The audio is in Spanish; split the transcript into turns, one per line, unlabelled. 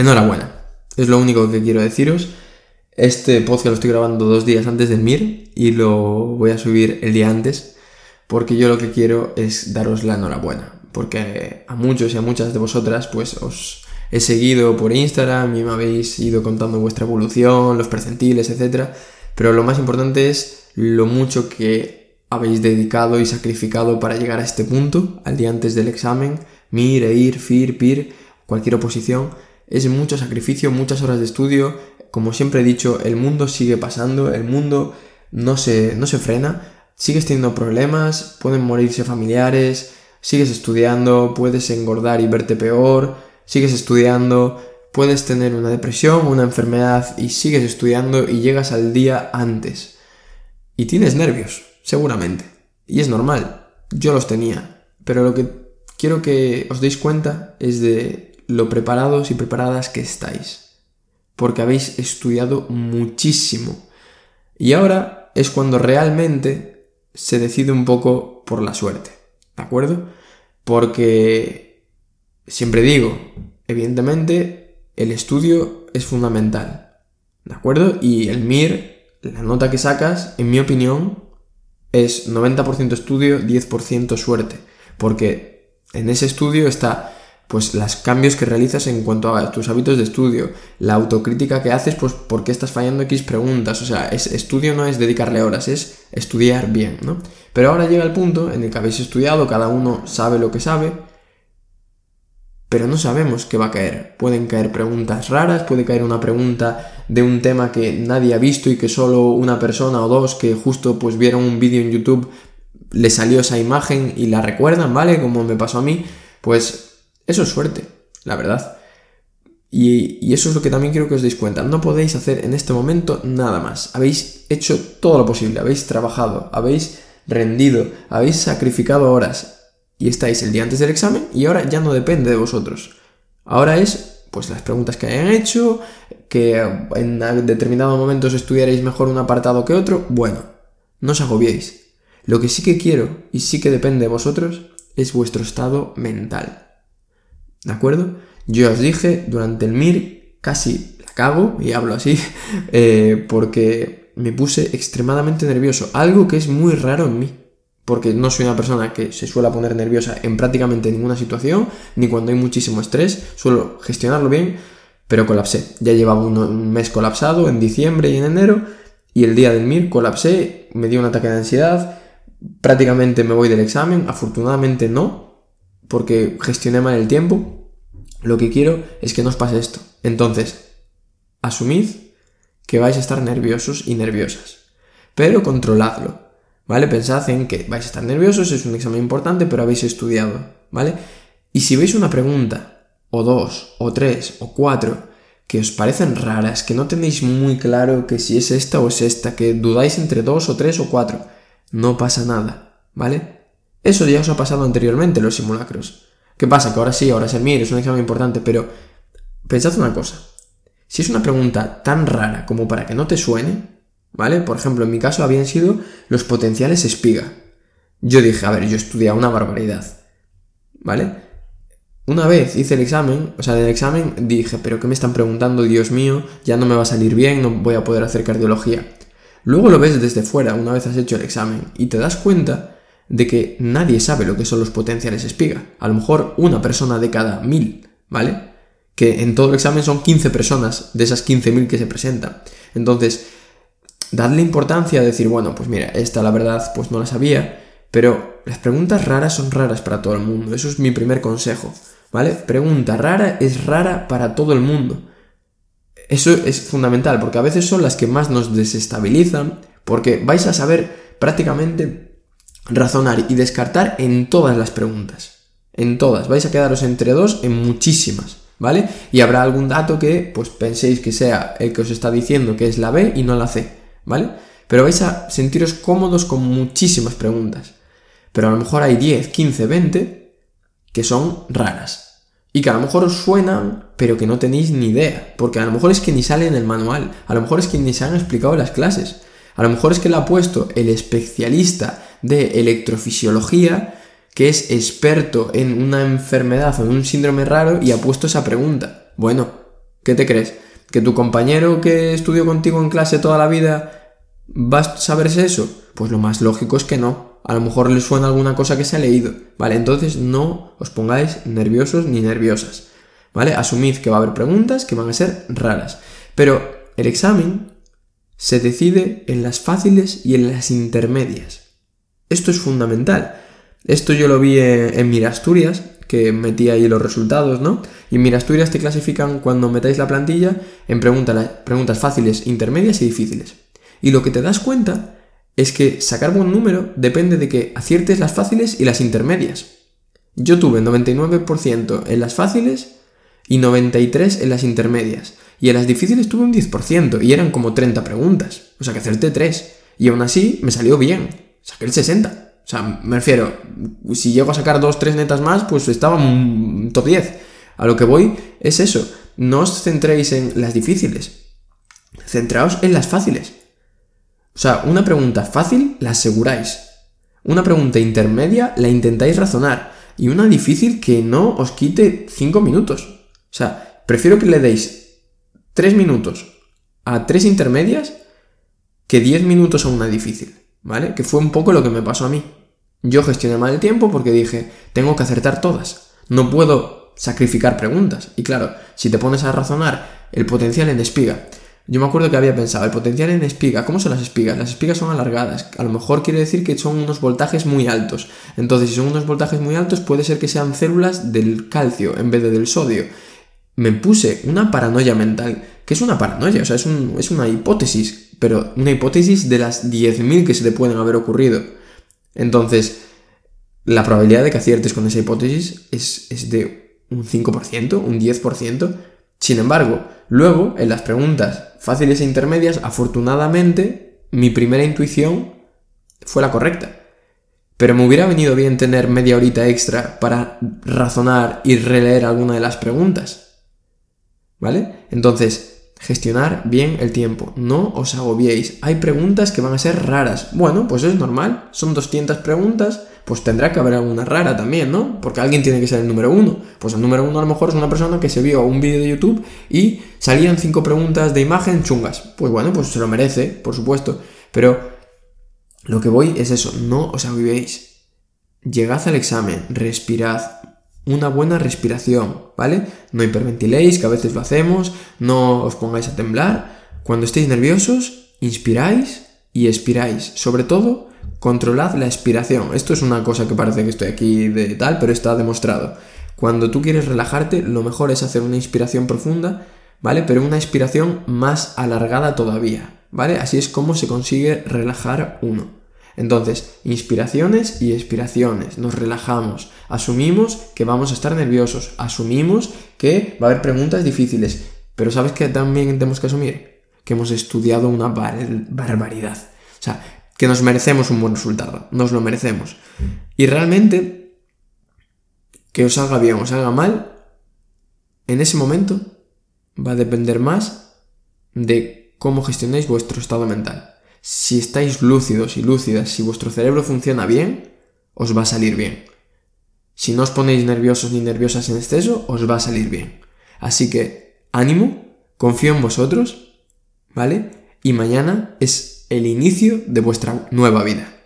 enhorabuena. Es lo único que quiero deciros. Este podcast lo estoy grabando dos días antes del MIR y lo voy a subir el día antes porque yo lo que quiero es daros la enhorabuena. Porque a muchos y a muchas de vosotras pues os he seguido por Instagram y me habéis ido contando vuestra evolución, los percentiles, etc. Pero lo más importante es lo mucho que habéis dedicado y sacrificado para llegar a este punto, al día antes del examen, MIR, EIR, FIR, PIR, cualquier oposición. Es mucho sacrificio, muchas horas de estudio. Como siempre he dicho, el mundo sigue pasando, el mundo no se, no se frena. Sigues teniendo problemas, pueden morirse familiares, sigues estudiando, puedes engordar y verte peor, sigues estudiando, puedes tener una depresión, una enfermedad y sigues estudiando y llegas al día antes. Y tienes nervios, seguramente. Y es normal, yo los tenía. Pero lo que quiero que os deis cuenta es de lo preparados y preparadas que estáis. Porque habéis estudiado muchísimo. Y ahora es cuando realmente se decide un poco por la suerte. ¿De acuerdo? Porque siempre digo, evidentemente, el estudio es fundamental. ¿De acuerdo? Y el MIR, la nota que sacas, en mi opinión, es 90% estudio, 10% suerte. Porque en ese estudio está pues los cambios que realizas en cuanto a tus hábitos de estudio, la autocrítica que haces, pues por qué estás fallando X preguntas, o sea, es, estudio no es dedicarle horas, es estudiar bien, ¿no? Pero ahora llega el punto en el que habéis estudiado, cada uno sabe lo que sabe, pero no sabemos qué va a caer. Pueden caer preguntas raras, puede caer una pregunta de un tema que nadie ha visto y que solo una persona o dos que justo pues vieron un vídeo en YouTube le salió esa imagen y la recuerdan, ¿vale? Como me pasó a mí, pues eso es suerte, la verdad. Y, eso es lo que también quiero que os deis cuenta. No podéis hacer en este momento nada más. Habéis hecho todo lo posible, habéis trabajado, habéis rendido, habéis sacrificado horas y estáis el día antes del examen y ahora ya no depende de vosotros. Ahora es pues las preguntas que hayan hecho, que en determinados momentos estudiaréis mejor un apartado que otro. Bueno, no os agobiéis. Lo que sí que quiero y sí que depende de vosotros es vuestro estado mental. ¿De acuerdo? Yo os dije durante el MIR casi la cago, y hablo así, eh, porque me puse extremadamente nervioso, algo que es muy raro en mí, porque no soy una persona que se suele poner nerviosa en prácticamente ninguna situación, ni cuando hay muchísimo estrés, suelo gestionarlo bien, pero colapsé. Ya llevaba un, mes colapsado en diciembre y en enero, y el día del MIR colapsé, me dio un ataque de ansiedad, prácticamente me voy del examen, afortunadamente no, porque gestioné mal el tiempo. Lo que quiero es que no os pase esto. Entonces, asumid que vais a estar nerviosos y nerviosas. Pero controladlo. ¿Vale? Pensad en que vais a estar nerviosos, es un examen importante, pero habéis estudiado. ¿Vale? Y si veis una pregunta, o dos, o tres, o cuatro, que os parecen raras, que no tenéis muy claro que si es esta o es esta, que dudáis entre dos o tres o cuatro, no pasa nada. ¿Vale? Eso ya os ha pasado anteriormente en los simulacros. ¿Qué pasa? Que ahora sí, ahora es el MIR, es un examen importante, pero pensad una cosa. Si es una pregunta tan rara como para que no te suene, ¿vale? Por ejemplo, en mi caso habían sido los potenciales espiga. Yo dije, a ver, yo estudiaba una barbaridad, ¿vale? Una vez hice el examen, o sea, del examen dije, pero ¿qué me están preguntando? Dios mío, ya no me va a salir bien, no voy a poder hacer cardiología. Luego lo ves desde fuera, una vez has hecho el examen, y te das cuenta de que nadie sabe lo que son los potenciales espiga. A lo mejor una persona de cada mil, ¿vale? Que en todo el examen son 15 personas de esas 15.000 que se presentan. Entonces, dadle importancia a decir, bueno, pues mira, esta la verdad pues no la sabía, pero las preguntas raras son raras para todo el mundo. Eso es mi primer consejo, ¿vale? Pregunta rara es rara para todo el mundo. Eso es fundamental, porque a veces son las que más nos desestabilizan, porque vais a saber prácticamente razonar y descartar en todas las preguntas. En todas. Vais a quedaros entre dos en muchísimas. ¿Vale? Y habrá algún dato que pues penséis que sea el que os está diciendo que es la B y no la C. ¿Vale? Pero vais a sentiros cómodos con muchísimas preguntas. Pero a lo mejor hay 10, 15, 20 que son raras. Y que a lo mejor os suenan, pero que no tenéis ni idea. Porque a lo mejor es que ni sale en el manual. A lo mejor es que ni se han explicado las clases. A lo mejor es que la ha puesto el especialista de electrofisiología que es experto en una enfermedad o en un síndrome raro y ha puesto esa pregunta. Bueno, ¿Qué te crees? ¿Que tu compañero que estudió contigo en clase toda la vida va a saberse eso? Pues lo más lógico es que no. A lo mejor le suena alguna cosa que se ha leído. ¿Vale? Entonces no os pongáis nerviosos ni nerviosas. ¿Vale? Asumid que va a haber preguntas que van a ser raras. Pero el examen se decide en las fáciles y en las intermedias. Esto es fundamental. Esto yo lo vi en, Mirasturias, que metí ahí los resultados, ¿no? Y en Mirasturias te clasifican cuando metáis la plantilla en preguntas fáciles, intermedias y difíciles. Y lo que te das cuenta es que sacar buen número depende de que aciertes las fáciles y las intermedias. Yo tuve 99% en las fáciles y 93% en las intermedias. Y en las difíciles tuve un 10% y eran como 30 preguntas. O sea que acerté 3. Y aún así me salió bien. Saqué el 60. O sea, me refiero, si llego a sacar 2, 3 netas más, pues estaba en top 10. A lo que voy es eso. No os centréis en las difíciles. Centraos en las fáciles. O sea, una pregunta fácil la aseguráis. Una pregunta intermedia la intentáis razonar. Y una difícil que no os quite 5 minutos. O sea, prefiero que le deis 3 minutos a 3 intermedias que 10 minutos a una difícil. ¿Vale? Que fue un poco lo que me pasó a mí. Yo gestioné mal el tiempo porque dije, tengo que acertar todas. No puedo sacrificar preguntas. Y claro, si te pones a razonar el potencial en espiga, yo me acuerdo que había pensado, el potencial en espiga, ¿cómo son las espigas? Las espigas son alargadas, a lo mejor quiere decir que son unos voltajes muy altos. Entonces, si son unos voltajes muy altos, puede ser que sean células del calcio en vez de del sodio. Me puse una paranoia mental. ¿Qué es una paranoia? O sea, es, es una hipótesis, pero una hipótesis de las 10.000 que se te pueden haber ocurrido. Entonces, la probabilidad de que aciertes con esa hipótesis es, es de un 5%, un 10%. Sin embargo, luego, en las preguntas fáciles e intermedias, afortunadamente, mi primera intuición fue la correcta. Pero me hubiera venido bien tener media horita extra para razonar y releer alguna de las preguntas. ¿Vale? Entonces, gestionar bien el tiempo. No os agobiéis. Hay preguntas que van a ser raras. Bueno, pues es normal. Son 200 preguntas pues tendrá que haber alguna rara también, ¿no? Porque alguien tiene que ser el número uno. Pues el número uno a lo mejor es una persona que se vio un vídeo de YouTube y salían cinco preguntas de imagen chungas. Pues bueno, pues se lo merece, por supuesto. Pero lo que voy es eso, no os avivéis. Llegad al examen, respirad, una buena respiración, ¿vale? No hiperventiléis, que a veces lo hacemos, no os pongáis a temblar. Cuando estéis nerviosos, inspiráis y expiráis. Sobre todo, Controlad la expiración. Esto es una cosa que parece que estoy aquí de tal, pero está demostrado. Cuando tú quieres relajarte, lo mejor es hacer una inspiración profunda, ¿vale? Pero una expiración más alargada todavía, ¿vale? Así es como se consigue relajar uno. Entonces, inspiraciones y expiraciones, nos relajamos, asumimos que vamos a estar nerviosos, asumimos que va a haber preguntas difíciles, pero ¿sabes qué también tenemos que asumir? Que hemos estudiado una barbaridad. O sea, que nos merecemos un buen resultado, nos lo merecemos. Y realmente, que os salga bien o os salga mal, en ese momento va a depender más de cómo gestionéis vuestro estado mental. Si estáis lúcidos y lúcidas, si vuestro cerebro funciona bien, os va a salir bien. Si no os ponéis nerviosos ni nerviosas en exceso, os va a salir bien. Así que, ánimo, confío en vosotros, ¿vale? Y mañana es el inicio de vuestra nueva vida.